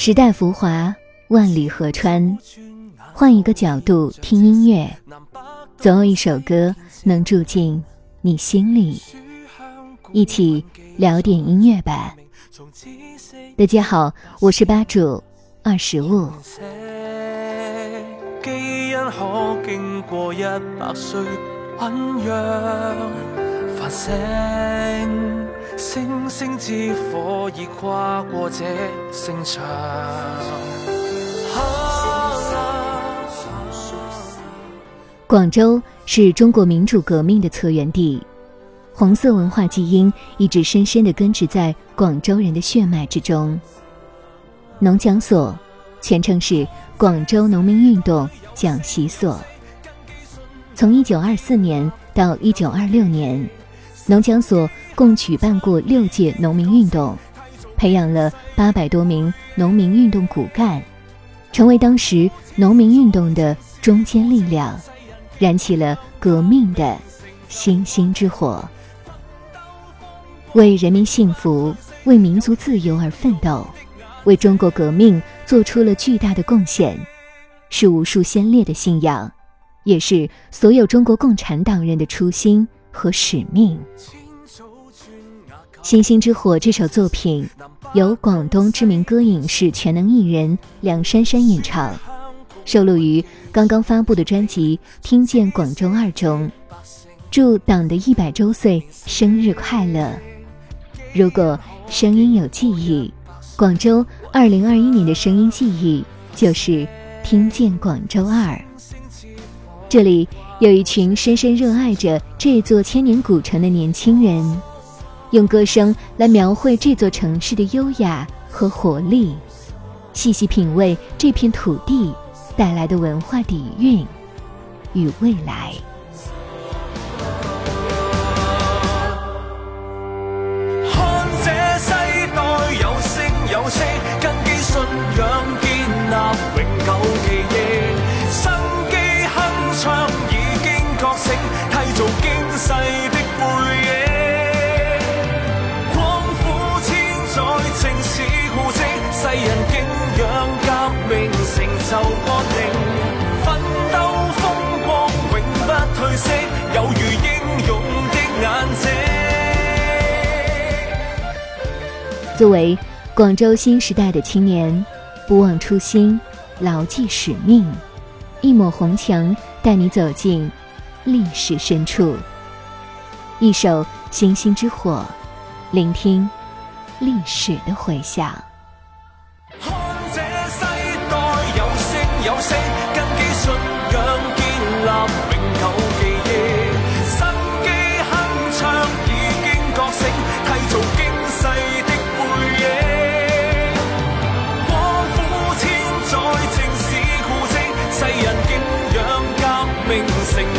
时代浮华，万里河川，换一个角度听音乐，总有一首歌能住进你心里。一起聊点音乐吧。大家好，我是吧主二十五。基因可经过一百岁酝酿繁盛，星星之火已跨过这城墙。广州是中国民主革命的策源地，红色文化基因一直深深的根植在广州人的血脉之中。农讲所，全称是广州农民运动讲习所。从一九二四年到一九二六年，农讲所共举办过六届农民运动，培养了八百多名农民运动骨干，成为当时农民运动的中坚力量。燃起了革命的星星之火，为人民幸福、为民族自由而奋斗，为中国革命做出了巨大的贡献，是无数先烈的信仰，也是所有中国共产党人的初心和使命。《星星之火》这首作品由广东知名歌影视全能艺人梁珊珊演唱。收录于刚刚发布的专辑《听见广州二》中。祝党的一百周岁生日快乐！如果声音有记忆，广州二零二一年的声音记忆就是《听见广州二》。这里有一群深深热爱着这座千年古城的年轻人，用歌声来描绘这座城市的优雅和活力，细细品味这片土地。带来的文化底蕴与未来。看这世代有声有色，根基信仰建立永久记忆，生机铿锵已经觉醒，缔造惊世作为广州新时代的青年，不忘初心，牢记使命，一抹红墙带你走进历史深处。一首《星星之火》，聆听历史的回响看这世代有声有色。